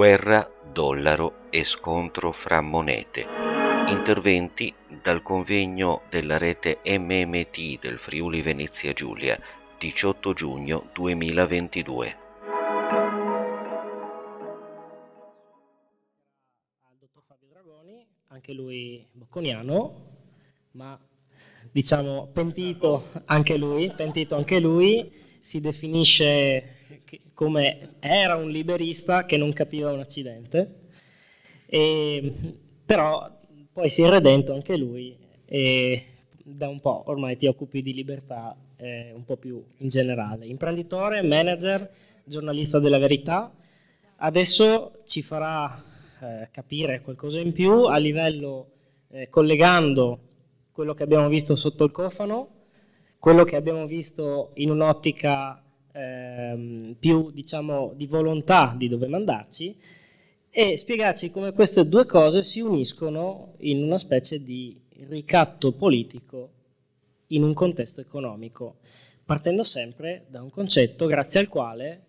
Guerra, dollaro e scontro fra monete. Interventi dal convegno della rete MMT del Friuli Venezia Giulia, 18 giugno 2022. Al dottor Fabio Dragoni, anche lui bocconiano, ma diciamo pentito anche lui, pentito anche lui, si definisce come era un liberista che non capiva un accidente, e, però poi si è redento anche lui e da un po' ormai ti occupi di libertà eh, un po' più in generale. Imprenditore, manager, giornalista della verità, adesso ci farà eh, capire qualcosa in più a livello eh, collegando quello che abbiamo visto sotto il cofano, quello che abbiamo visto in un'ottica ehm, più diciamo, di volontà di dove mandarci e spiegarci come queste due cose si uniscono in una specie di ricatto politico in un contesto economico, partendo sempre da un concetto grazie al quale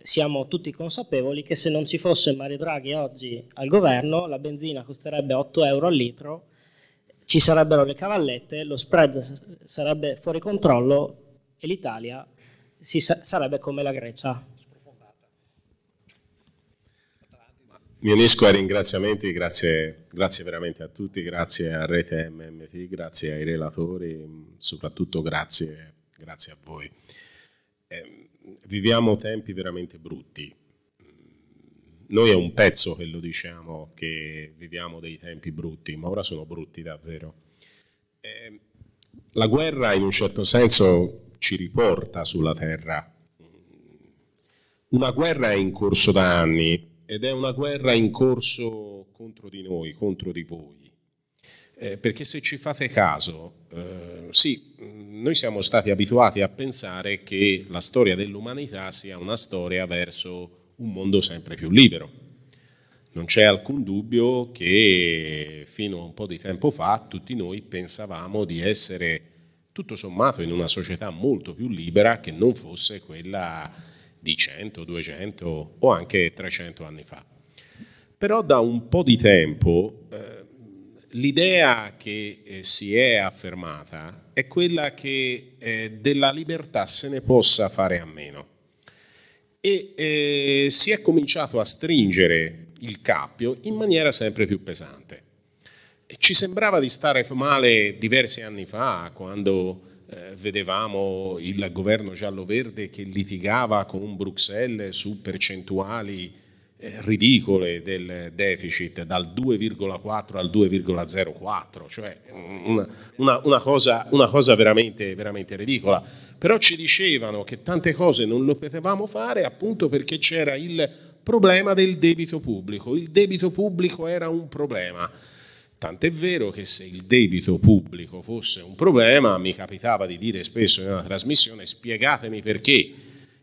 siamo tutti consapevoli che se non ci fosse Mario Draghi oggi al governo la benzina costerebbe 8 euro al litro, ci sarebbero le cavallette, lo spread sarebbe fuori controllo e l'Italia si, sarebbe come la Grecia. Mi unisco ai ringraziamenti, grazie, grazie, veramente a tutti, grazie a Rete MMT, grazie ai relatori, soprattutto grazie, grazie a voi. Eh, viviamo tempi veramente brutti. Noi è un pezzo che lo diciamo che viviamo dei tempi brutti, ma ora sono brutti davvero. Eh, la guerra in un certo senso ci riporta sulla terra. Una guerra è in corso da anni ed è una guerra in corso contro di noi, contro di voi. Eh, perché se ci fate caso, eh, sì, noi siamo stati abituati a pensare che la storia dell'umanità sia una storia verso un mondo sempre più libero. Non c'è alcun dubbio che fino a un po' di tempo fa tutti noi pensavamo di essere tutto sommato in una società molto più libera che non fosse quella di 100, 200 o anche 300 anni fa. Però da un po' di tempo eh, l'idea che eh, si è affermata è quella che eh, della libertà se ne possa fare a meno e eh, si è cominciato a stringere il cappio in maniera sempre più pesante. Ci sembrava di stare male diversi anni fa, quando eh, vedevamo il governo giallo-verde che litigava con Bruxelles su percentuali eh, ridicole del deficit, dal 2,4 al 2,04, cioè una, una, una, cosa, una cosa veramente, veramente ridicola. Però ci dicevano che tante cose non lo potevamo fare appunto perché c'era il problema del debito pubblico. Il debito pubblico era un problema. Tant'è vero che se il debito pubblico fosse un problema, mi capitava di dire spesso in una trasmissione, spiegatemi perché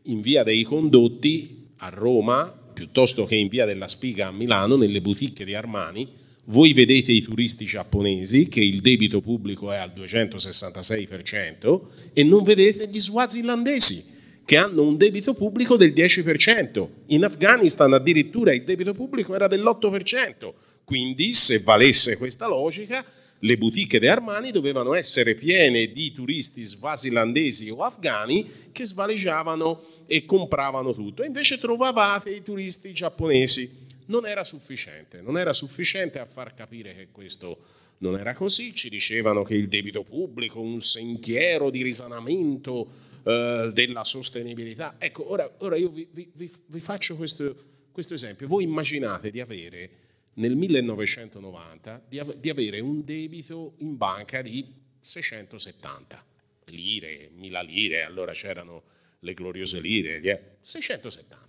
in via dei condotti a Roma, piuttosto che in via della Spiga a Milano, nelle boutique di Armani, voi vedete i turisti giapponesi che il debito pubblico è al 266% e non vedete gli swazilandesi che hanno un debito pubblico del 10%. In Afghanistan addirittura il debito pubblico era dell'8%. Quindi, se valesse questa logica, le boutique di Armani dovevano essere piene di turisti svasilandesi o afghani che svaleggiavano e compravano tutto. invece trovavate i turisti giapponesi. Non era sufficiente, non era sufficiente a far capire che questo non era così. Ci dicevano che il debito pubblico, un sentiero di risanamento eh, della sostenibilità. Ecco, ora, ora io vi, vi, vi faccio questo, questo esempio. Voi immaginate di avere nel 1990 di, av- di avere un debito in banca di 670 lire, 1000 lire, allora c'erano le gloriose lire, 670.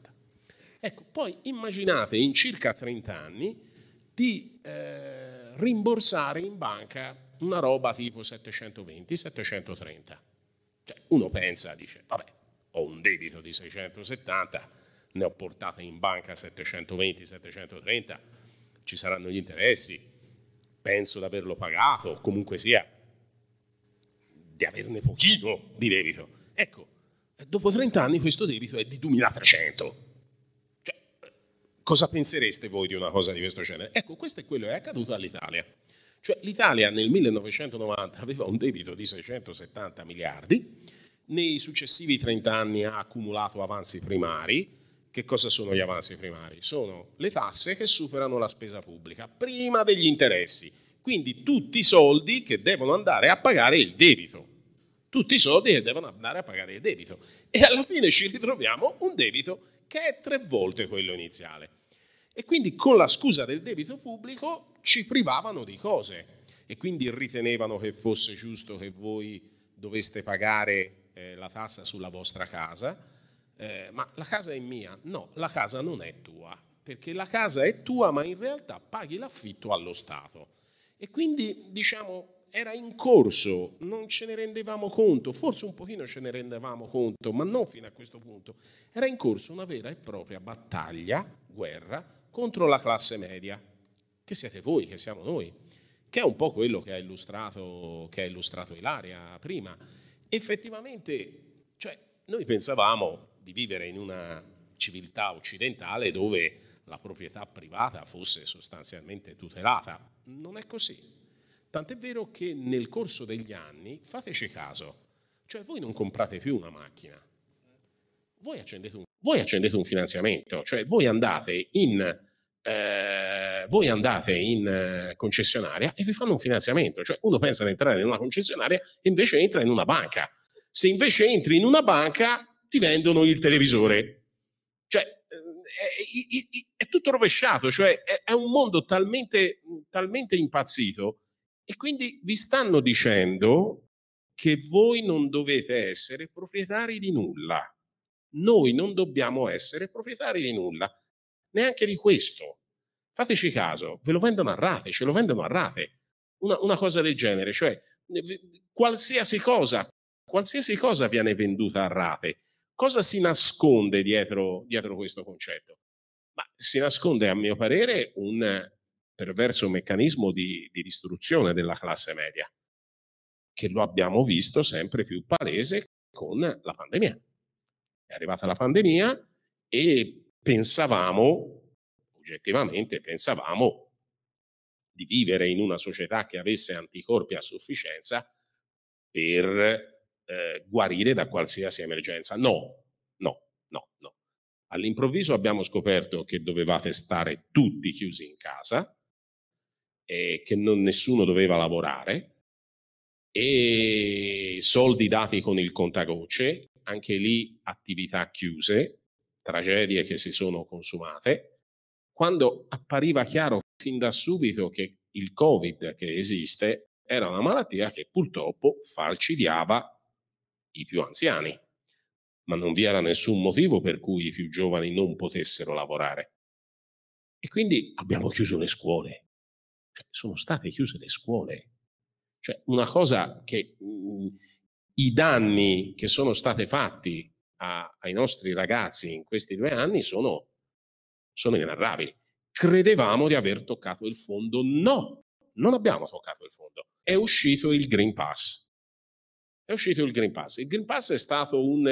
Ecco, poi immaginate in circa 30 anni di eh, rimborsare in banca una roba tipo 720, 730. Cioè, uno pensa, dice, vabbè, ho un debito di 670, ne ho portate in banca 720, 730, ci saranno gli interessi, penso di averlo pagato, comunque sia di averne pochino di debito. Ecco, dopo 30 anni questo debito è di 2300. Cioè, cosa pensereste voi di una cosa di questo genere? Ecco, questo è quello che è accaduto all'Italia. Cioè l'Italia nel 1990 aveva un debito di 670 miliardi, nei successivi 30 anni ha accumulato avanzi primari. Che cosa sono gli avanzi primari? Sono le tasse che superano la spesa pubblica prima degli interessi. Quindi tutti i soldi che devono andare a pagare il debito. Tutti i soldi che devono andare a pagare il debito. E alla fine ci ritroviamo un debito che è tre volte quello iniziale. E quindi con la scusa del debito pubblico ci privavano di cose e quindi ritenevano che fosse giusto che voi doveste pagare eh, la tassa sulla vostra casa, eh, ma la casa è mia. No, la casa non è tua, perché la casa è tua, ma in realtà paghi l'affitto allo Stato. E quindi, diciamo, era in corso, non ce ne rendevamo conto, forse un pochino ce ne rendevamo conto, ma non fino a questo punto. Era in corso una vera e propria battaglia, guerra, contro la classe media, che siete voi, che siamo noi, che è un po' quello che ha illustrato, che ha illustrato Ilaria prima. Effettivamente, cioè, noi pensavamo di vivere in una civiltà occidentale dove la proprietà privata fosse sostanzialmente tutelata. Non è così. Tant'è vero che nel corso degli anni, fateci caso, cioè voi non comprate più una macchina, voi accendete un, voi accendete un finanziamento, cioè voi andate in, eh, voi andate in eh, concessionaria e vi fanno un finanziamento, cioè uno pensa di entrare in una concessionaria e invece entra in una banca. Se invece entri in una banca ti vendono il televisore. Cioè, eh, è, è, è tutto rovesciato, cioè è, è un mondo talmente, talmente impazzito e quindi vi stanno dicendo che voi non dovete essere proprietari di nulla. Noi non dobbiamo essere proprietari di nulla, neanche di questo. Fateci caso, ve lo vendono a rate, ce lo vendono a rate. Una, una cosa del genere, cioè qualsiasi cosa, qualsiasi cosa viene venduta a rate. Cosa si nasconde dietro, dietro questo concetto? Ma si nasconde, a mio parere, un perverso meccanismo di, di distruzione della classe media, che lo abbiamo visto sempre più palese con la pandemia. È arrivata la pandemia e pensavamo, oggettivamente pensavamo, di vivere in una società che avesse anticorpi a sufficienza per eh, guarire da qualsiasi emergenza. No, no, no, no. All'improvviso abbiamo scoperto che dovevate stare tutti chiusi in casa, eh, che non, nessuno doveva lavorare e soldi dati con il contagocce, anche lì attività chiuse, tragedie che si sono consumate, quando appariva chiaro fin da subito che il Covid che esiste era una malattia che purtroppo falcidiava i più anziani, ma non vi era nessun motivo per cui i più giovani non potessero lavorare. E quindi abbiamo chiuso le scuole, cioè, sono state chiuse le scuole. Cioè, una cosa che mhmm, i danni che sono stati fatti a, ai nostri ragazzi in questi due anni sono, sono inenarrabili. Credevamo di aver toccato il fondo. No, non abbiamo toccato il fondo. È uscito il Green Pass. È uscito il Green Pass. Il Green Pass è stato un,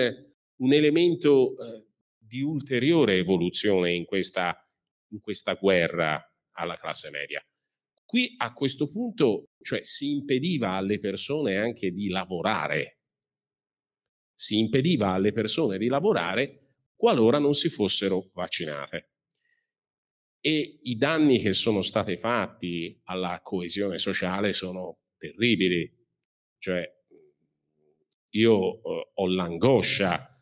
un elemento eh, di ulteriore evoluzione in questa, in questa guerra alla classe media. Qui a questo punto, cioè, si impediva alle persone anche di lavorare, si impediva alle persone di lavorare qualora non si fossero vaccinate. E i danni che sono stati fatti alla coesione sociale sono terribili. Cioè, io eh, ho l'angoscia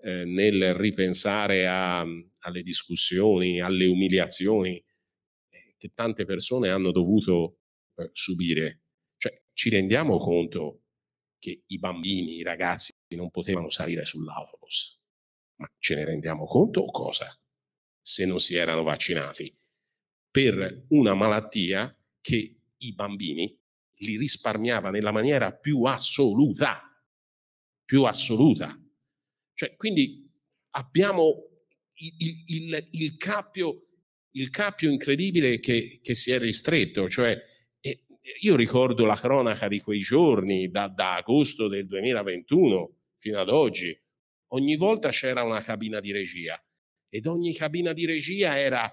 eh, nel ripensare a, alle discussioni, alle umiliazioni che tante persone hanno dovuto eh, subire. Cioè, ci rendiamo conto che i bambini, i ragazzi non potevano salire sull'autobus, ma ce ne rendiamo conto o cosa? Se non si erano vaccinati per una malattia che i bambini li risparmiava nella maniera più assoluta, più assoluta. Cioè, quindi abbiamo il, il, il cappio il cappio incredibile che, che si è ristretto, cioè io ricordo la cronaca di quei giorni, da, da agosto del 2021 fino ad oggi, ogni volta c'era una cabina di regia ed ogni cabina di regia era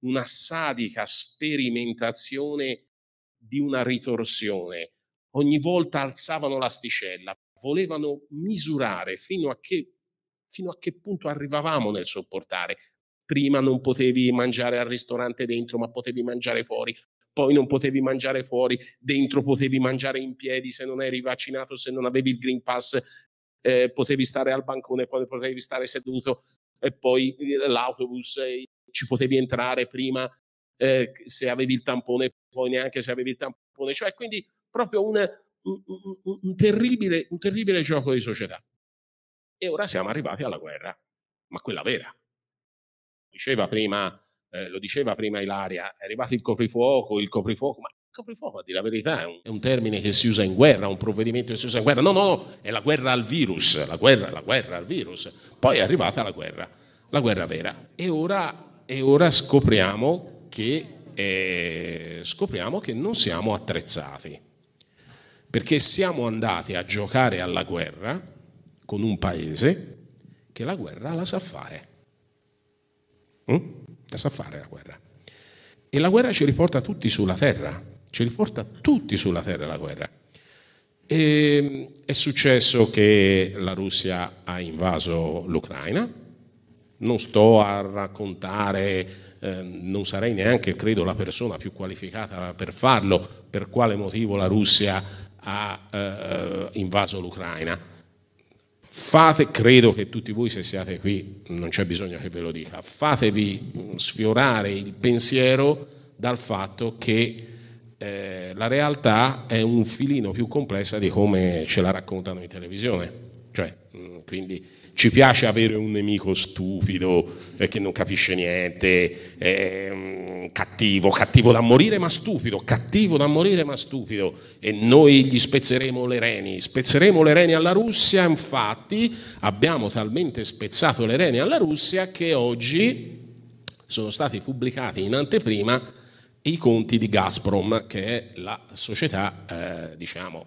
una sadica sperimentazione di una ritorsione. Ogni volta alzavano l'asticella, volevano misurare fino a che, fino a che punto arrivavamo nel sopportare. Prima non potevi mangiare al ristorante dentro, ma potevi mangiare fuori. Poi non potevi mangiare fuori, dentro potevi mangiare in piedi se non eri vaccinato, se non avevi il Green Pass, eh, potevi stare al bancone, poi potevi stare seduto e poi l'autobus eh, ci potevi entrare prima eh, se avevi il tampone, poi neanche se avevi il tampone, cioè quindi proprio un, un, un, terribile, un terribile gioco di società. E ora siamo arrivati alla guerra, ma quella vera. Diceva prima, eh, lo diceva prima Ilaria, è arrivato il coprifuoco, il coprifuoco, ma il coprifuoco, a dire la verità, è un, è un, termine che si usa in guerra, un provvedimento che si usa in guerra. No, no, no, è la guerra al virus, la guerra, la guerra al virus. Poi è arrivata la guerra, la guerra vera. E ora, e ora scopriamo, che, eh, scopriamo che non siamo attrezzati perché siamo andati a giocare alla guerra con un paese che la guerra la sa fare. Mm? La sa fare la guerra. E la guerra ci riporta tutti sulla terra, ci riporta tutti sulla terra la guerra. E è successo che la Russia ha invaso l'Ucraina, non sto a raccontare, eh, non sarei neanche, credo, la persona più qualificata per farlo, per quale motivo la Russia ha eh, invaso l'Ucraina. Fate, credo che tutti voi se siate qui, non c'è bisogno che ve lo dica, fatevi sfiorare il pensiero dal fatto che eh, la realtà è un filino più complessa di come ce la raccontano in televisione. Cioè, mm, quindi ci piace avere un nemico stupido eh, che non capisce niente, eh, cattivo, cattivo da morire ma stupido, cattivo da morire ma stupido. E noi gli spezzeremo le reni, spezzeremo le reni alla Russia, infatti abbiamo talmente spezzato le reni alla Russia che oggi sono stati pubblicati in anteprima i conti di Gazprom, che è la società, eh, diciamo,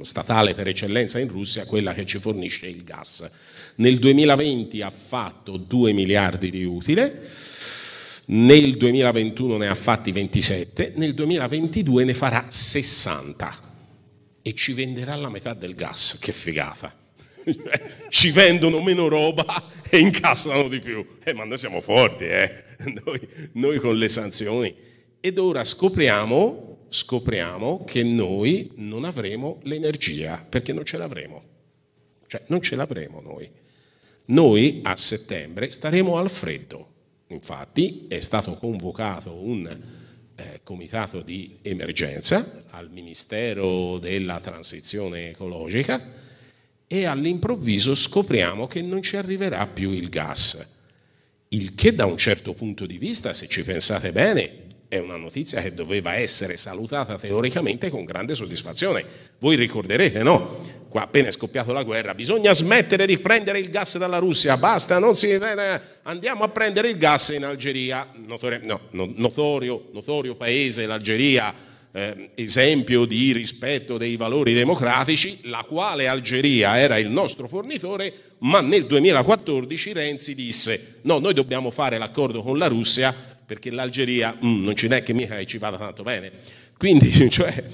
statale per eccellenza in Russia, quella che ci fornisce il gas. Nel 2020 ha fatto 2 miliardi di utile, nel 2021 ne ha fatti 27, nel 2022 ne farà 60 e ci venderà la metà del gas, che figata. ci vendono meno roba e incassano di più. Eh, ma noi siamo forti, eh? noi, noi con le sanzioni. Ed ora scopriamo scopriamo che noi non avremo l'energia, perché non ce l'avremo. Cioè, non ce l'avremo noi. Noi a settembre staremo al freddo. Infatti è stato convocato un eh, comitato di emergenza al Ministero della Transizione Ecologica e all'improvviso scopriamo che non ci arriverà più il gas. Il che da un certo punto di vista, se ci pensate bene, è una notizia che doveva essere salutata teoricamente con grande soddisfazione. Voi ricorderete, no? Qua appena è scoppiata la guerra, bisogna smettere di prendere il gas dalla Russia, basta, non si, andiamo a prendere il gas in Algeria, notorio, no, notorio, notorio paese l'Algeria, eh, esempio di rispetto dei valori democratici, la quale Algeria era il nostro fornitore, ma nel 2014 Renzi disse no, noi dobbiamo fare l'accordo con la Russia perché l'Algeria mm, non ce n'è che mica ci vada tanto bene. Quindi cioè,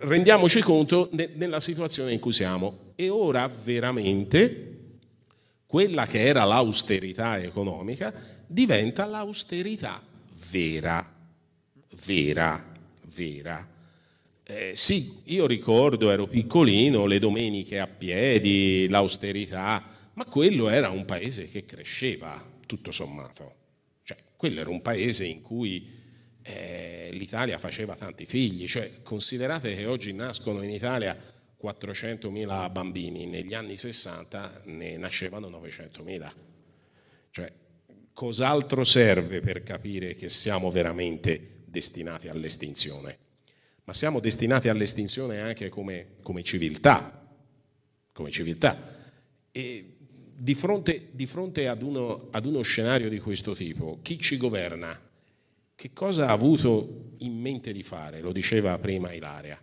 rendiamoci conto de- della situazione in cui siamo. E ora veramente quella che era l'austerità economica diventa l'austerità vera, vera, vera. Eh, sì, io ricordo, ero piccolino, le domeniche a piedi, l'austerità, ma quello era un paese che cresceva, tutto sommato quello era un paese in cui eh, l'Italia faceva tanti figli, cioè considerate che oggi nascono in Italia 400.000 bambini, negli anni 60 ne nascevano 900.000. Cioè, cos'altro serve per capire che siamo veramente destinati all'estinzione? Ma siamo destinati all'estinzione anche come, come civiltà, come civiltà. E di fronte, di fronte ad, uno, ad uno scenario di questo tipo, chi ci governa, che cosa ha avuto in mente di fare? Lo diceva prima Ilaria.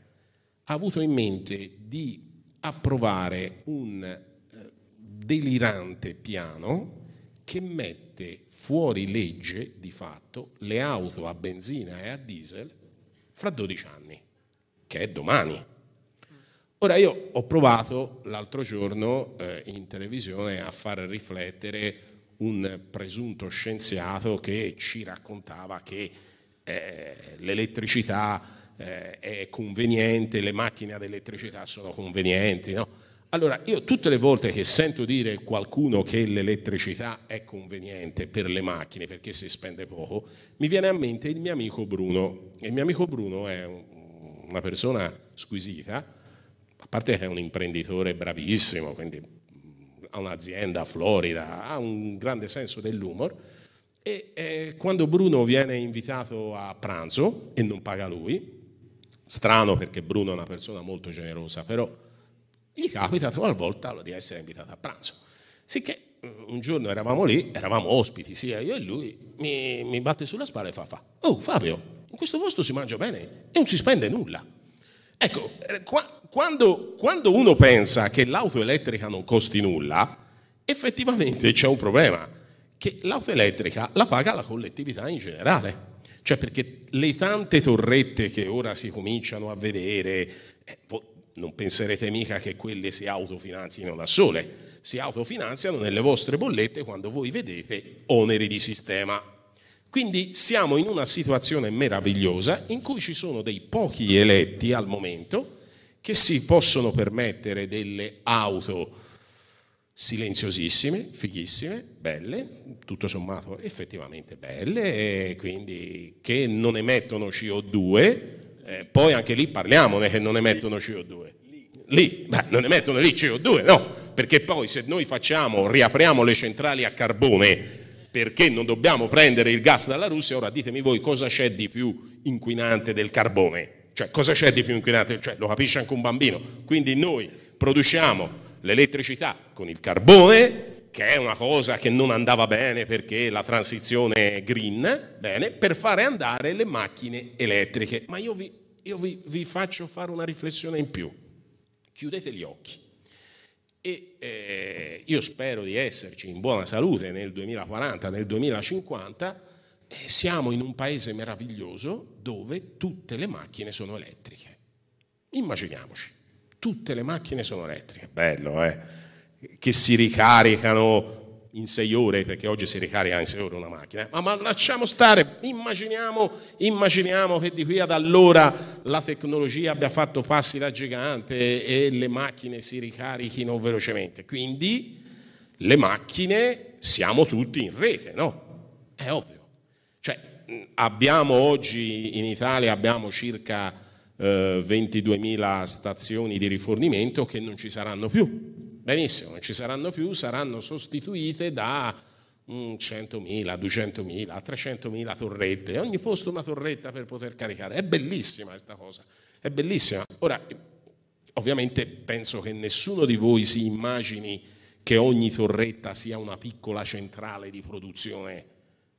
Ha avuto in mente di approvare un eh, delirante piano che mette fuori legge di fatto le auto a benzina e a diesel fra 12 anni, che è domani. Ora io ho provato l'altro giorno eh, in televisione a far riflettere un presunto scienziato che ci raccontava che eh, l'elettricità eh, è conveniente, le macchine ad elettricità sono convenienti. No? Allora, io tutte le volte che sento dire qualcuno che l'elettricità è conveniente per le macchine perché si spende poco, mi viene a mente il mio amico Bruno. Il mio amico Bruno è una persona squisita, a parte che è un imprenditore bravissimo, quindi ha un'azienda a Florida, ha un grande senso dell'umor e eh, quando Bruno viene invitato a pranzo e non paga lui, strano perché Bruno è una persona molto generosa, però gli capita talvolta di essere invitato a pranzo. Sicché mm, un giorno eravamo lì, eravamo ospiti sia io e lui, mi, mi batte sulla spalla e fa, fa, oh Fabio, in questo posto si mangia bene e non si spende nulla. Ecco, eh, qua, quando, quando uno pensa che l'auto elettrica non costi nulla, effettivamente c'è un problema che l'auto elettrica la paga la collettività in generale. Cioè perché le tante torrette che ora si cominciano a vedere, eh, non penserete mica che quelle si autofinanzino da sole, si autofinanziano nelle vostre bollette quando voi vedete oneri di sistema. Quindi siamo in una situazione meravigliosa in cui ci sono dei pochi eletti al momento che si possono permettere delle auto silenziosissime, fighissime, belle, tutto sommato effettivamente belle, quindi che non emettono CO2, eh, poi anche lì parliamone che non emettono CO2. Lì, beh, non emettono lì CO2, no, perché poi se noi facciamo, riapriamo le centrali a carbone perché non dobbiamo prendere il gas dalla Russia, ora ditemi voi cosa c'è di più inquinante del carbone? Cioè, cosa c'è di più inquinante? Cioè, lo capisce anche un bambino. Quindi noi produciamo l'elettricità con il carbone, che è una cosa che non andava bene perché la transizione green, bene, per fare andare le macchine elettriche. Ma io vi, io vi, vi faccio fare una riflessione in più. Chiudete gli occhi. E eh, io spero di esserci in buona salute nel 2040, nel 2050. Eh, siamo in un paese meraviglioso dove tutte le macchine sono elettriche. Immaginiamoci tutte le macchine sono elettriche, bello, eh? Che si ricaricano in sei ore, perché oggi si ricarica in sei ore una macchina, ma, ma lasciamo stare, immaginiamo, immaginiamo, che di qui ad allora la tecnologia abbia fatto passi da gigante e le macchine si ricarichino velocemente. Quindi le macchine siamo tutti in rete, no? È ovvio. Cioè, abbiamo oggi in Italia abbiamo circa eh, 22.000 stazioni di rifornimento che non ci saranno più. Benissimo, non ci saranno più, saranno sostituite da 100.000, 200.000, 300.000 torrette, ogni posto una torretta per poter caricare. È bellissima questa cosa, è bellissima. Ora, ovviamente penso che nessuno di voi si immagini che ogni torretta sia una piccola centrale di produzione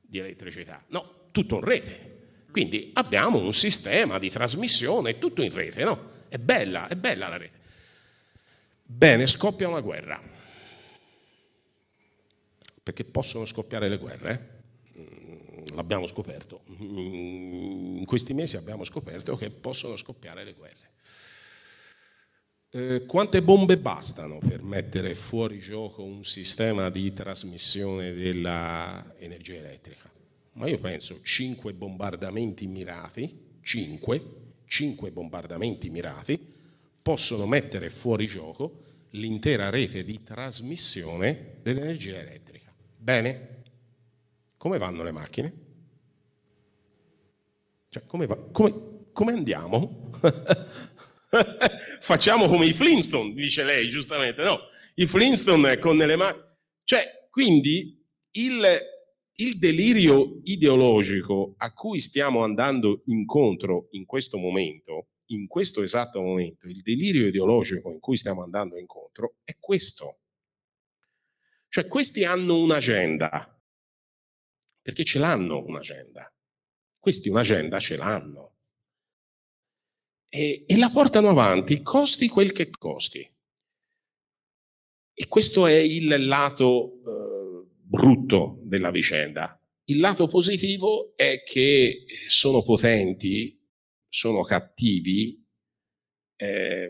di elettricità. No, tutto in rete. Quindi abbiamo un sistema di trasmissione tutto in rete, no? È bella, è bella la rete. Bene, scoppia una guerra. Perché possono scoppiare le guerre? Mm, l'abbiamo scoperto. Mm, in questi mesi abbiamo scoperto che possono scoppiare le guerre. Eh, quante bombe bastano per mettere fuori gioco un sistema di trasmissione dell'energia elettrica? ma io penso 5 bombardamenti mirati, 5, 5 bombardamenti mirati possono mettere fuori gioco l'intera rete di trasmissione dell'energia elettrica. Bene, come vanno le macchine? Cioè, come, va, come, come andiamo? Facciamo come i Flintstone, dice lei giustamente, no? I Flintstone con le macchine. Cioè, quindi il, il delirio ideologico a cui stiamo andando incontro in questo momento, in questo esatto momento, il delirio ideologico in cui stiamo andando incontro è questo. Cioè questi hanno un'agenda, perché ce l'hanno un'agenda. Questi un'agenda ce l'hanno. E, e la portano avanti, costi quel che costi. E questo è il lato... Eh, brutto della vicenda. Il lato positivo è che sono potenti, sono cattivi, eh,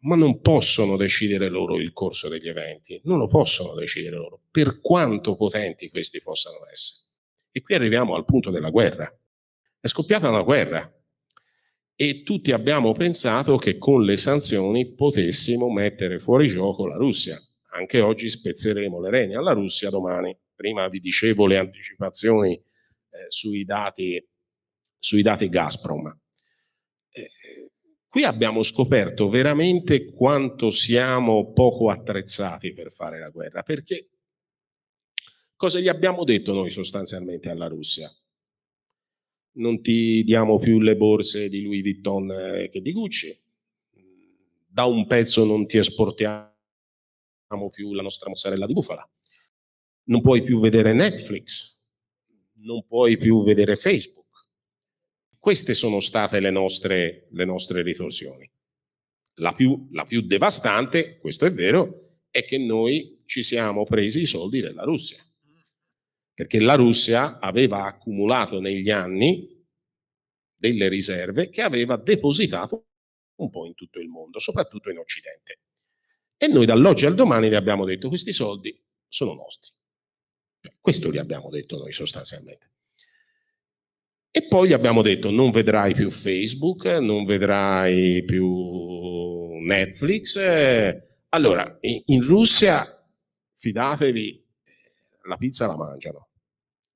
ma non possono decidere loro il corso degli eventi, non lo possono decidere loro, per quanto potenti questi possano essere. E qui arriviamo al punto della guerra. È scoppiata una guerra e tutti abbiamo pensato che con le sanzioni potessimo mettere fuori gioco la Russia. Anche oggi spezzeremo le reni alla Russia domani. Prima vi dicevo le anticipazioni eh, sui, dati, sui dati Gazprom. Qui abbiamo scoperto veramente quanto siamo poco attrezzati per fare la guerra, perché cosa gli abbiamo detto noi sostanzialmente alla Russia? Non ti diamo più le borse di Louis Vuitton eh, che di Gucci, da un pezzo non ti esportiamo più la nostra mozzarella di bufala, non puoi più vedere Netflix, non puoi più vedere Facebook queste sono state le nostre, le nostre ritorsioni. La più, la più devastante, questo è vero, è che noi ci siamo presi i soldi della Russia. Perché la Russia aveva accumulato negli anni delle riserve che aveva depositato un po' in tutto il mondo, soprattutto in Occidente. E noi dall'oggi al domani le abbiamo detto questi soldi sono nostri. Questo gli abbiamo detto noi sostanzialmente. E poi gli abbiamo detto non vedrai più Facebook, non vedrai più Netflix. Allora, in Russia, fidatevi, la pizza la mangiano.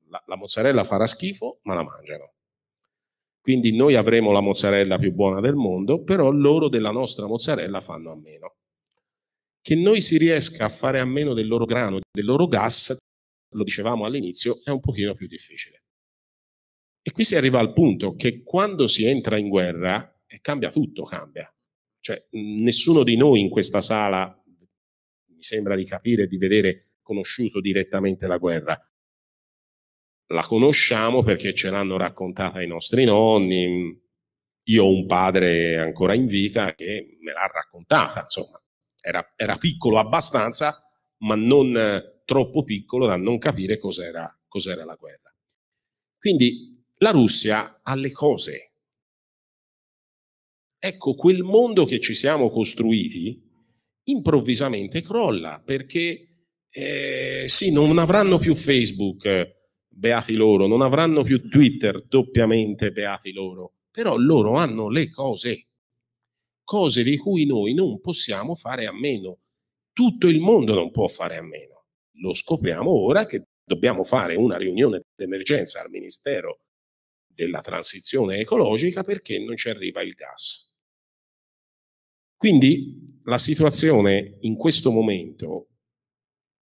La, la mozzarella farà schifo, ma la mangiano. Quindi noi avremo la mozzarella più buona del mondo, però loro della nostra mozzarella fanno a meno. Che noi si riesca a fare a meno del loro grano, del loro gas, lo dicevamo all'inizio, è un pochino più difficile. E qui si arriva al punto che quando si entra in guerra eh, cambia tutto, cambia. Cioè, nessuno di noi in questa sala, mi sembra di capire, di vedere conosciuto direttamente la guerra. La conosciamo perché ce l'hanno raccontata i nostri nonni. Io ho un padre ancora in vita che me l'ha raccontata, insomma. Era, era piccolo abbastanza, ma non troppo piccolo da non capire cos'era, cos'era la guerra. Quindi la Russia ha le cose. Ecco, quel mondo che ci siamo costruiti improvvisamente crolla perché eh, sì, non avranno più Facebook, beati loro, non avranno più Twitter, doppiamente beati loro, però loro hanno le cose, cose di cui noi non possiamo fare a meno. Tutto il mondo non può fare a meno. Lo scopriamo ora che dobbiamo fare una riunione d'emergenza al Ministero della transizione ecologica perché non ci arriva il gas. Quindi la situazione in questo momento,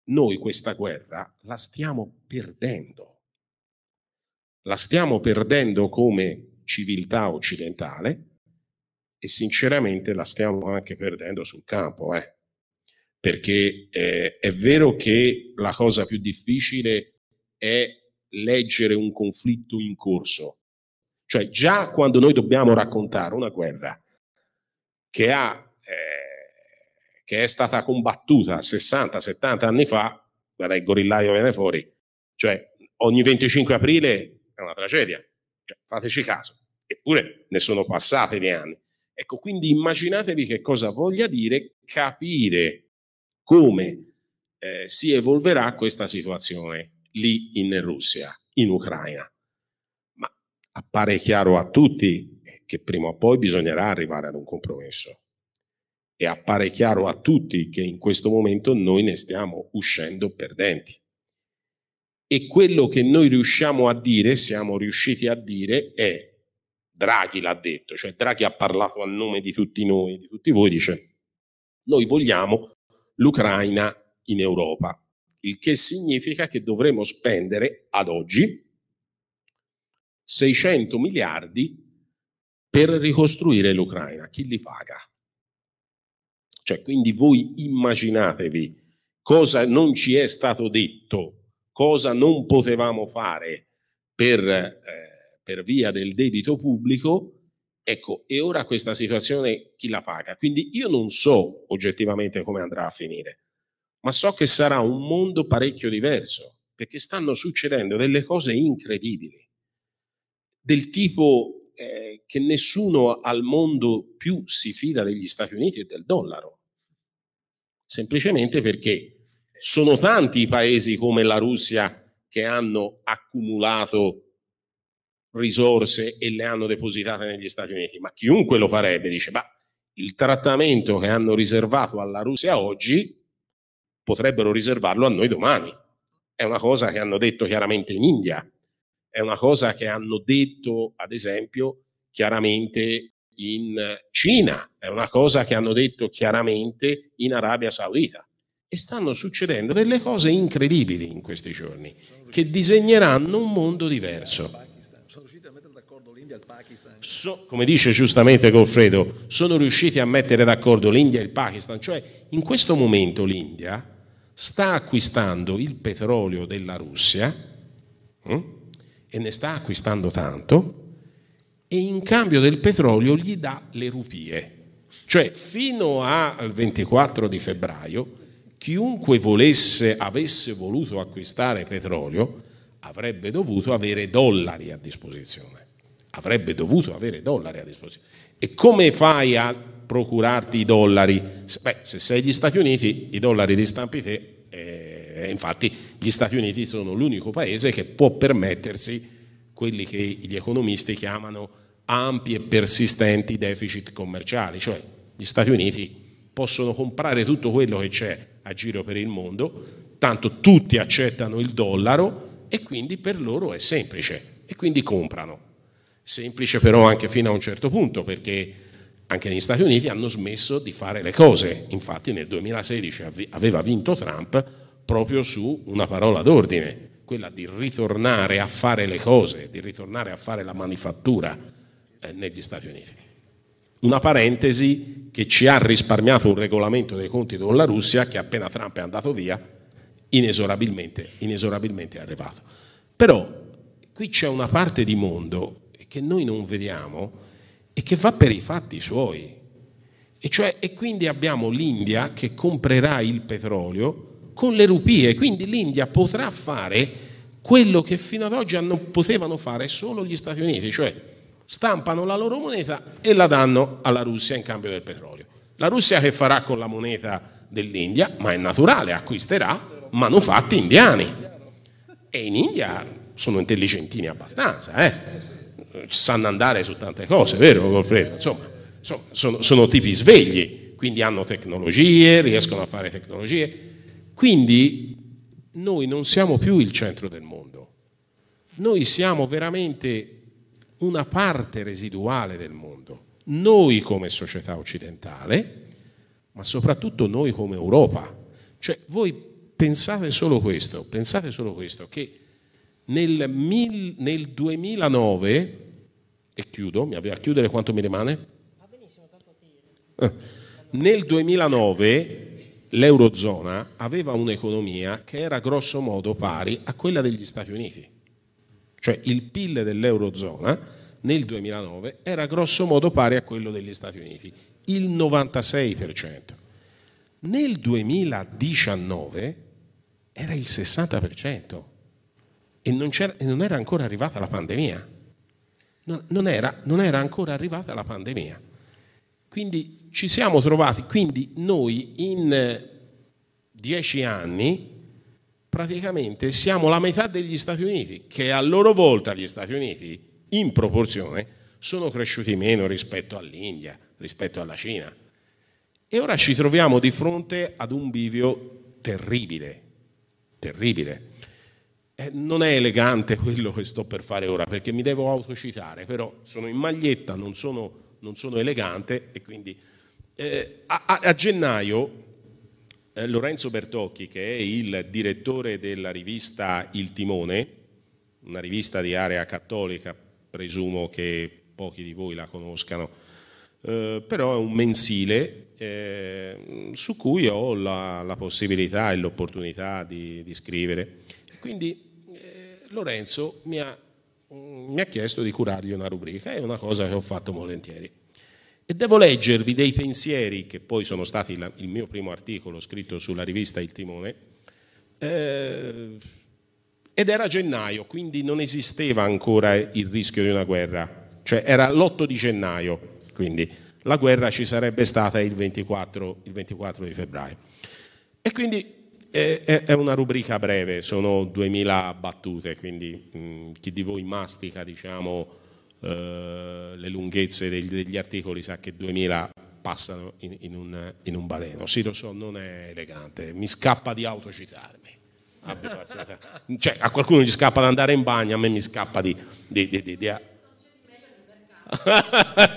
noi questa guerra la stiamo perdendo. La stiamo perdendo come civiltà occidentale e sinceramente la stiamo anche perdendo sul campo, eh? perché eh, è vero che la cosa più difficile è leggere un conflitto in corso, cioè già quando noi dobbiamo raccontare una guerra che, ha, eh, che è stata combattuta 60-70 anni fa, guarda il gorillaio viene fuori, cioè ogni 25 aprile è una tragedia, cioè, fateci caso, eppure ne sono passati di anni. Ecco, quindi immaginatevi che cosa voglia dire capire come eh, si evolverà questa situazione lì in Russia, in Ucraina appare chiaro a tutti che prima o poi bisognerà arrivare ad un compromesso e appare chiaro a tutti che in questo momento noi ne stiamo uscendo perdenti. E quello che noi riusciamo a dire, siamo riusciti a dire, è, Draghi l'ha detto, cioè Draghi ha parlato a nome di tutti noi, di tutti voi, dice, noi vogliamo l'Ucraina in Europa, il che significa che dovremo spendere ad oggi 600 miliardi per ricostruire l'Ucraina. Chi li paga? Cioè, quindi voi immaginatevi cosa non ci è stato detto, cosa non potevamo fare per, eh, per via del debito pubblico, ecco, e ora questa situazione chi la paga? Quindi io non so oggettivamente come andrà a finire, ma so che sarà un mondo parecchio diverso perché stanno succedendo delle cose incredibili, del tipo eh, che nessuno al mondo più si fida degli Stati Uniti e del dollaro, semplicemente perché sono tanti i paesi come la Russia che hanno accumulato risorse e le hanno depositate negli Stati Uniti, ma chiunque lo farebbe dice, ma il trattamento che hanno riservato alla Russia oggi potrebbero riservarlo a noi domani. È una cosa che hanno detto chiaramente in India, è una cosa che hanno detto, ad esempio, chiaramente in Cina, è una cosa che hanno detto chiaramente in Arabia Saudita. E stanno succedendo delle cose incredibili in questi giorni, che disegneranno un mondo diverso. So, come dice giustamente Goffredo, sono riusciti a mettere d'accordo l'India e il Pakistan, cioè in questo momento l'India sta acquistando il petrolio della Russia hm? E ne sta acquistando tanto e in cambio del petrolio gli dà le rupie. Cioè fino al 24 di febbraio chiunque volesse, avesse voluto acquistare petrolio avrebbe dovuto avere dollari a disposizione avrebbe dovuto avere dollari a disposizione. E come fai a procurarti i dollari? Beh, se sei gli Stati Uniti, i dollari li stampi te, eh, infatti gli Stati Uniti sono l'unico paese che può permettersi quelli che gli economisti chiamano ampi e persistenti deficit commerciali, cioè gli Stati Uniti possono comprare tutto quello che c'è a giro per il mondo, tanto tutti accettano il dollaro e quindi per loro è semplice e quindi comprano. Semplice però anche fino a un certo punto, perché anche negli Stati Uniti hanno smesso di fare le cose. Infatti nel 2016 aveva vinto Trump proprio su una parola d'ordine, quella di ritornare a fare le cose, di ritornare a fare la manifattura eh, negli Stati Uniti. Una parentesi che ci ha risparmiato un regolamento dei conti con la Russia che appena Trump è andato via, inesorabilmente, inesorabilmente è arrivato. Però qui c'è una parte di mondo che noi non vediamo e che va per i fatti suoi. E, cioè, e quindi abbiamo l'India che comprerà il petrolio con le rupie, quindi l'India potrà fare quello che fino ad oggi non potevano fare solo gli Stati Uniti, cioè stampano la loro moneta e la danno alla Russia in cambio del petrolio. La Russia che farà con la moneta dell'India? Ma è naturale, acquisterà manufatti indiani. E in India sono intelligentini abbastanza, eh? sanno andare su tante cose, vero Goffredo? Insomma, sono, sono tipi svegli, quindi hanno tecnologie, riescono a fare tecnologie. Quindi noi non siamo più il centro del mondo, noi siamo veramente una parte residuale del mondo, noi come società occidentale, ma soprattutto noi come Europa. Cioè voi pensate solo questo, pensate solo questo, che nel, mil, nel 2009, e chiudo, mi aveva a chiudere quanto mi rimane? Eh, nel 2009 l'Eurozona aveva un'economia che era grosso modo pari a quella degli Stati Uniti. Cioè il PIL dell'Eurozona nel 2009 era grosso modo pari a quello degli Stati Uniti, il 96%. Nel 2019 era il 60% e non, e non era ancora arrivata la pandemia. Non, era, non era ancora arrivata la pandemia. Quindi ci siamo trovati, quindi noi in eh, dieci anni praticamente siamo la metà degli Stati Uniti, che a loro volta gli Stati Uniti in proporzione sono cresciuti meno rispetto all'India, rispetto alla Cina. E ora ci troviamo di fronte ad un bivio terribile, terribile. Eh, non è elegante quello che sto per fare ora perché mi devo autocitare, però sono in maglietta, non sono, non sono elegante e quindi eh, a, a, gennaio eh, Lorenzo Bertocchi, che è il direttore della rivista Il Timone, una rivista di area cattolica, presumo che pochi di voi la conoscano, eh, però è un mensile eh, su cui ho la, la possibilità e l'opportunità di, di scrivere. quindi Lorenzo mi ha, mi ha chiesto di curargli una rubrica, è una cosa che ho fatto volentieri. E devo leggervi dei pensieri, che poi sono stati la, il mio primo articolo scritto sulla rivista Il Timone, eh, ed era gennaio, quindi non esisteva ancora il rischio di una guerra, cioè era l'8 di gennaio, quindi la guerra ci sarebbe stata il 24, il 24 di febbraio. E quindi è, è, una rubrica breve, sono 2000 battute, quindi mh, chi di voi mastica diciamo, eh, le lunghezze degli, degli, articoli sa che 2000 passano in, in, un, in, un, baleno. Sì, lo so, non è elegante, mi scappa di autocitarmi. Cioè, a qualcuno gli scappa di andare in bagno, a me mi scappa di... di, di, di, di...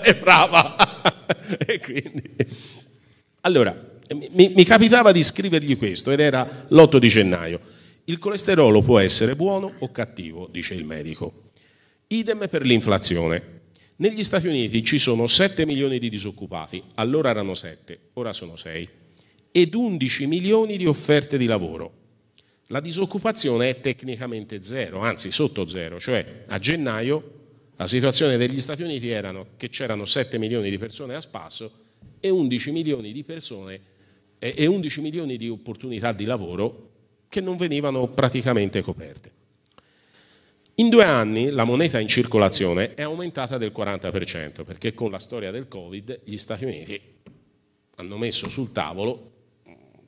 è brava! e quindi... Allora, mi, mi capitava di scrivergli questo ed era l'8 di gennaio. Il colesterolo può essere buono o cattivo, dice il medico. Idem per l'inflazione. Negli Stati Uniti ci sono 7 milioni di disoccupati, allora erano 7, ora sono 6, ed 11 milioni di offerte di lavoro. La disoccupazione è tecnicamente zero, anzi sotto zero, cioè a gennaio la situazione degli Stati Uniti era che c'erano 7 milioni di persone a spasso e 11 milioni di persone e 11 milioni di opportunità di lavoro che non venivano praticamente coperte. In due anni la moneta in circolazione è aumentata del 40% perché con la storia del Covid gli Stati Uniti hanno messo sul tavolo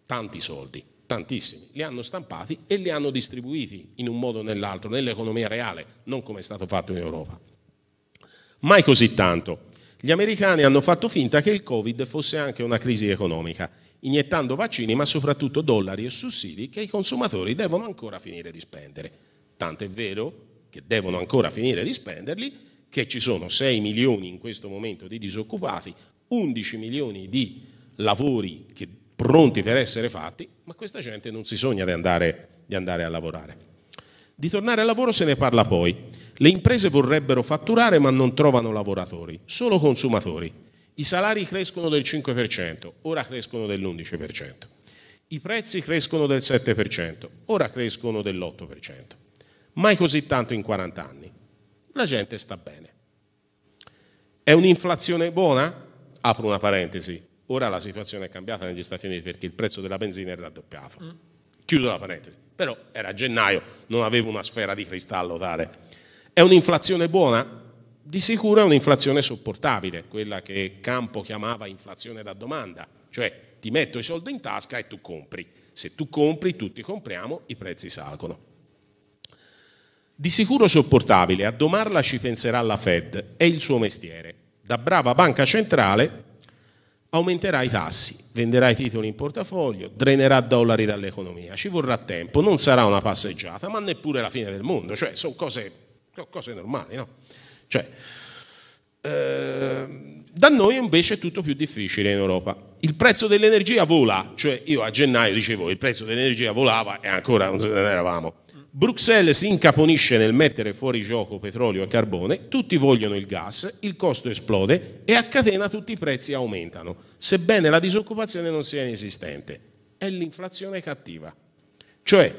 tanti soldi, tantissimi, li hanno stampati e li hanno distribuiti in un modo o nell'altro nell'economia reale, non come è stato fatto in Europa. Mai così tanto. Gli americani hanno fatto finta che il Covid fosse anche una crisi economica iniettando vaccini, ma soprattutto dollari e sussidi che i consumatori devono ancora finire di spendere. Tanto è vero che devono ancora finire di spenderli, che ci sono 6 milioni in questo momento di disoccupati, 11 milioni di lavori che, pronti per essere fatti, ma questa gente non si sogna di andare, di andare a lavorare. Di tornare al lavoro se ne parla poi. Le imprese vorrebbero fatturare ma non trovano lavoratori, solo consumatori. I salari crescono del 5%, ora crescono dell'11%. I prezzi crescono del 7%, ora crescono dell'8%. Mai così tanto in 40 anni. La gente sta bene. È un'inflazione buona? Apro una parentesi. Ora la situazione è cambiata negli Stati Uniti perché il prezzo della benzina è raddoppiato. Chiudo la parentesi. Però era gennaio, non avevo una sfera di cristallo tale. È un'inflazione buona? Di sicuro è un'inflazione sopportabile, quella che Campo chiamava inflazione da domanda, cioè ti metto i soldi in tasca e tu compri. Se tu compri, tutti compriamo, i prezzi salgono. Di sicuro sopportabile, a domarla ci penserà la Fed, è il suo mestiere. Da brava banca centrale aumenterà i tassi, venderà i titoli in portafoglio, drenerà dollari dall'economia. Ci vorrà tempo, non sarà una passeggiata, ma neppure la fine del mondo, cioè sono cose, cose normali, no? Cioè, eh, da noi invece è tutto più difficile in Europa. Il prezzo dell'energia vola, cioè io a gennaio dicevo il prezzo dell'energia volava e ancora non eravamo. Bruxelles si incaponisce nel mettere fuori gioco petrolio e carbone, tutti vogliono il gas, il costo esplode e a catena tutti i prezzi aumentano, sebbene la disoccupazione non sia inesistente. È l'inflazione cattiva. Cioè,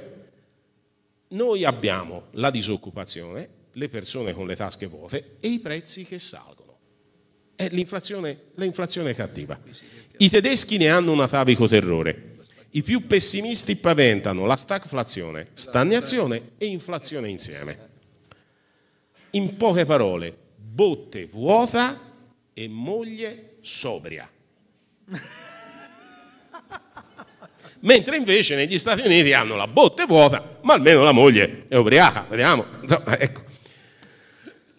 noi abbiamo la disoccupazione, le persone con le tasche vuote e i prezzi che salgono. È l'inflazione, l'inflazione cattiva. I tedeschi ne hanno un atavico terrore. I più pessimisti paventano la stagflazione, stagnazione e inflazione insieme. In poche parole, botte vuota e moglie sobria. Mentre invece negli Stati Uniti hanno la botte vuota, ma almeno la moglie è ubriaca. Vediamo. Ecco.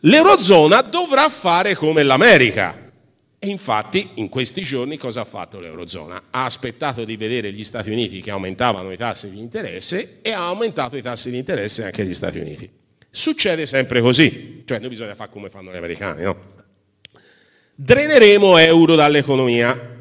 L'Eurozona dovrà fare come l'America. E infatti in questi giorni cosa ha fatto l'Eurozona? Ha aspettato di vedere gli Stati Uniti che aumentavano i tassi di interesse e ha aumentato i tassi di interesse anche gli Stati Uniti. Succede sempre così, cioè noi bisogna fare come fanno gli americani, no? Dreneremo euro dall'economia,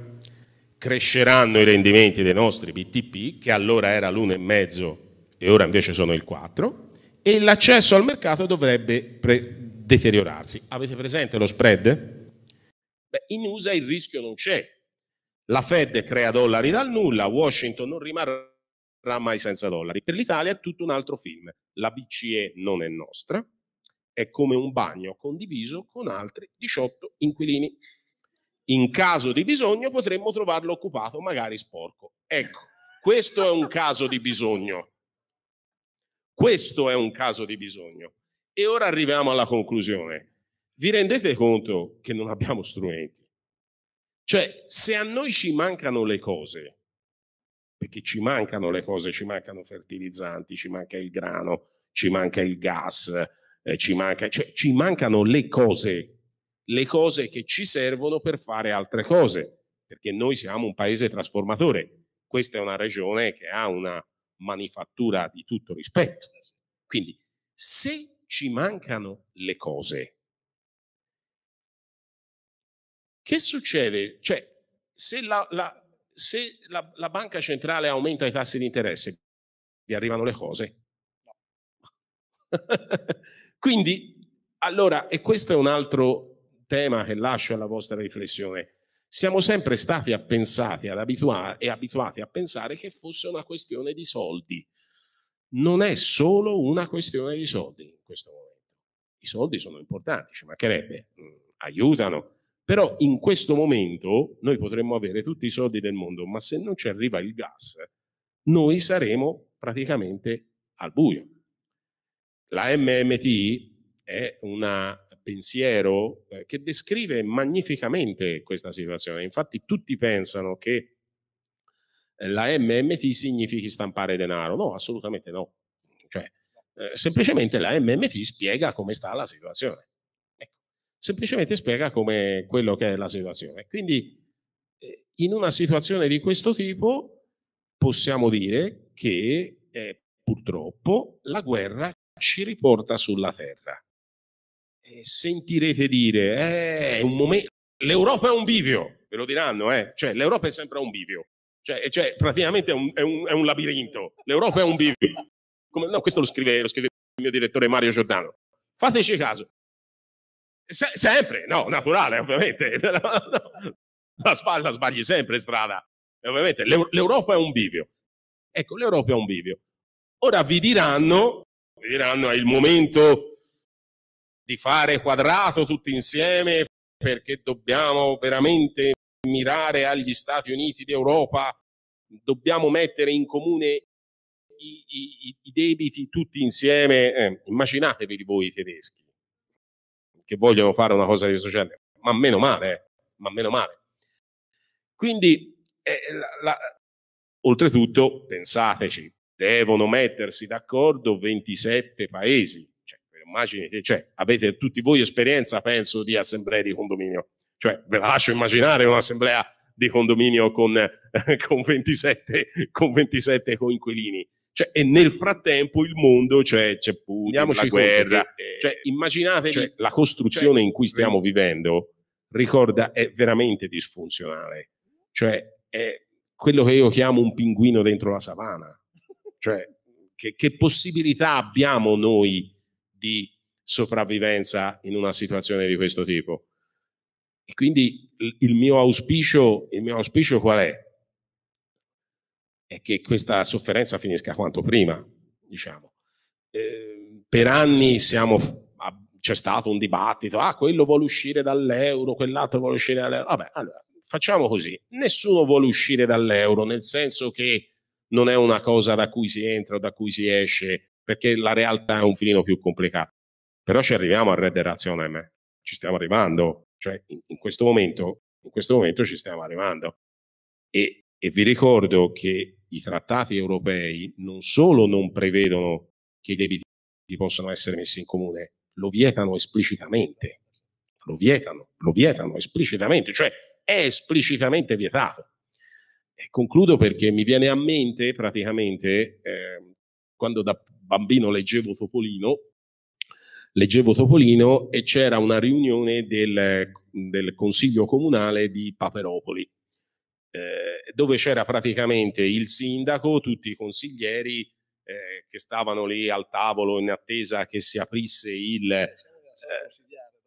cresceranno i rendimenti dei nostri BTP, che allora era l'1,5 e ora invece sono il 4, e l'accesso al mercato dovrebbe pre- deteriorarsi. Avete presente lo spread? Beh, in USA il rischio non c'è. La Fed crea dollari dal nulla, Washington non rimarrà mai senza dollari. Per l'Italia è tutto un altro film. La BCE non è nostra, è come un bagno condiviso con altri 18 inquilini. In caso di bisogno potremmo trovarlo occupato, magari sporco. Ecco, questo è un caso di bisogno. Questo è un caso di bisogno. E ora arriviamo alla conclusione. Vi rendete conto che non abbiamo strumenti? Cioè, se a noi ci mancano le cose, perché ci mancano le cose, ci mancano fertilizzanti, ci manca il grano, ci manca il gas, eh, ci, manca, cioè, ci mancano le cose, le cose che ci servono per fare altre cose, perché noi siamo un paese trasformatore. Questa è una regione che ha una manifattura di tutto rispetto. Quindi, se ci mancano le cose, Che succede? Cioè, se la, la, se la, la banca centrale aumenta i tassi di interesse, vi arrivano le cose? No. Quindi, allora, e questo è un altro tema che lascio alla vostra riflessione. Siamo sempre stati appensati ad abitua- e abituati a pensare che fosse una questione di soldi. Non è solo una questione di soldi questo momento. I soldi sono importanti, ci mancherebbe, mm, aiutano, però in questo momento noi potremmo avere tutti i soldi del mondo, ma se non ci arriva il gas, noi saremo praticamente al buio. La MMT è un pensiero eh, che descrive magnificamente questa situazione. Infatti tutti pensano che la MMT significhi stampare denaro. No, assolutamente no. Eh, semplicemente la MMT spiega come sta la situazione semplicemente spiega come quello che è la situazione. Quindi eh, in una situazione di questo tipo possiamo dire che eh, purtroppo la guerra ci riporta sulla terra. E sentirete dire, eh, momento, l'Europa è un bivio, ve lo diranno, eh? cioè l'Europa è sempre un bivio, cioè, cioè praticamente è un, è, un, è un, labirinto, l'Europa è un bivio. Come, no, questo lo scrive, lo scrive il mio direttore Mario Giordano. Fateci caso, Se, sempre, no, naturale, ovviamente. la, spalla sbagli sempre strada. E ovviamente l'Europa è un bivio. Ecco, l'Europa è un bivio. Ora vi diranno, vi diranno è il momento di fare quadrato tutti insieme perché dobbiamo veramente mirare agli Stati Uniti d'Europa, dobbiamo mettere in comune i, i, i debiti tutti insieme. Eh, immaginatevi voi tedeschi che vogliono fare una cosa di questo genere, ma meno male, eh, ma meno male. Quindi, eh, la, la, oltretutto, pensateci, devono mettersi d'accordo 27 paesi. Cioè, immaginate, cioè, avete tutti voi esperienza, penso, di assemblee di condominio. Cioè, ve la lascio immaginare un'assemblea di condominio con, eh, con, 27, con 27 coinquilini. Cioè, e nel frattempo il mondo, cioè, c'è Putin, la guerra. Che, eh, cioè, immaginatevi cioè, la costruzione cioè, in cui stiamo vivendo, ricorda, è veramente disfunzionale. Cioè, è quello che io chiamo un pinguino dentro la savana. Cioè, che, che possibilità abbiamo noi di sopravvivenza in una situazione di questo tipo? E quindi il mio auspicio, il mio auspicio qual è? È che questa sofferenza finisca quanto prima, diciamo. Eh, per anni siamo, c'è stato un dibattito, ah, quello vuole uscire dall'euro, quell'altro vuole uscire dall'euro. Vabbè, allora, facciamo così. Nessuno vuole uscire dall'euro, nel senso che non è una cosa da cui si entra o da cui si esce, perché la realtà è un filino più complicata. Però ci arriviamo al Red Razionem, ci stiamo arrivando, cioè in, in, questo momento, in questo momento ci stiamo arrivando. E, e vi ricordo che i trattati europei non solo non prevedono che i debiti possano essere messi in comune, lo vietano esplicitamente. Lo vietano, lo vietano esplicitamente, cioè è esplicitamente vietato. E concludo perché mi viene a mente praticamente eh, quando da bambino leggevo Topolino, leggevo Topolino e c'era una riunione del, del Consiglio Comunale di Paperopoli eh, dove c'era praticamente il sindaco, tutti i consiglieri eh, che stavano lì al tavolo in attesa che si aprisse il... Eh,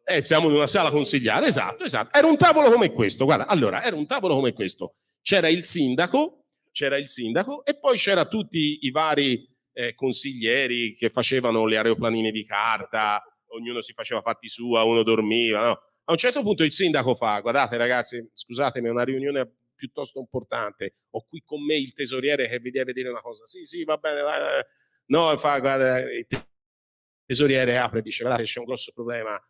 eh, siamo in una sala consigliare, esatto, esatto. Era un tavolo come questo, guarda, allora, era un tavolo come questo. C'era il sindaco, c'era il sindaco e poi c'era tutti i vari eh, consiglieri che facevano le aeroplanine di carta, ognuno si faceva fatti sua, uno dormiva, no? A un certo punto il sindaco fa, guardate ragazzi, scusatemi, è una riunione piuttosto importante. Ho qui con me il tesoriere che vi deve dire una cosa. Sì, sì, va bene, vai, vai. no, fa, guarda, il tesoriere apre e dice, guarda, c'è un grosso problema,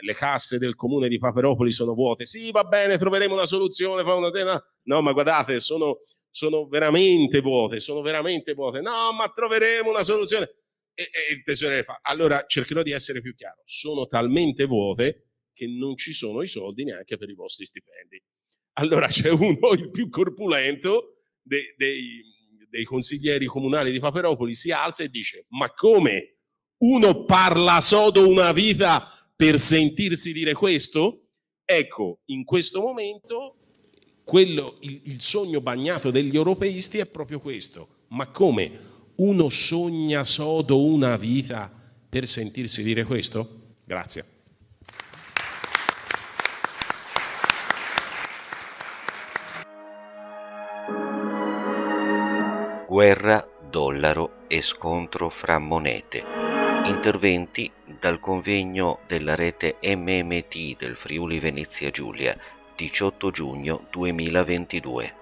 le casse del comune di Paperopoli sono vuote, sì, va bene, troveremo una soluzione, no, ma guardate, sono, sono veramente vuote, sono veramente vuote, no, ma troveremo una soluzione. E, e il tesoriere fa, allora cercherò di essere più chiaro, sono talmente vuote che non ci sono i soldi neanche per i vostri stipendi. Allora c'è uno, il più corpulento dei, dei, dei consiglieri comunali di Paperopoli, si alza e dice, ma come uno parla sodo una vita per sentirsi dire questo? Ecco, in questo momento quello, il, il sogno bagnato degli europeisti è proprio questo. Ma come uno sogna sodo una vita per sentirsi dire questo? Grazie. Guerra, dollaro e scontro fra monete. Interventi dal convegno della rete MMT del Friuli Venezia Giulia 18 giugno 2022.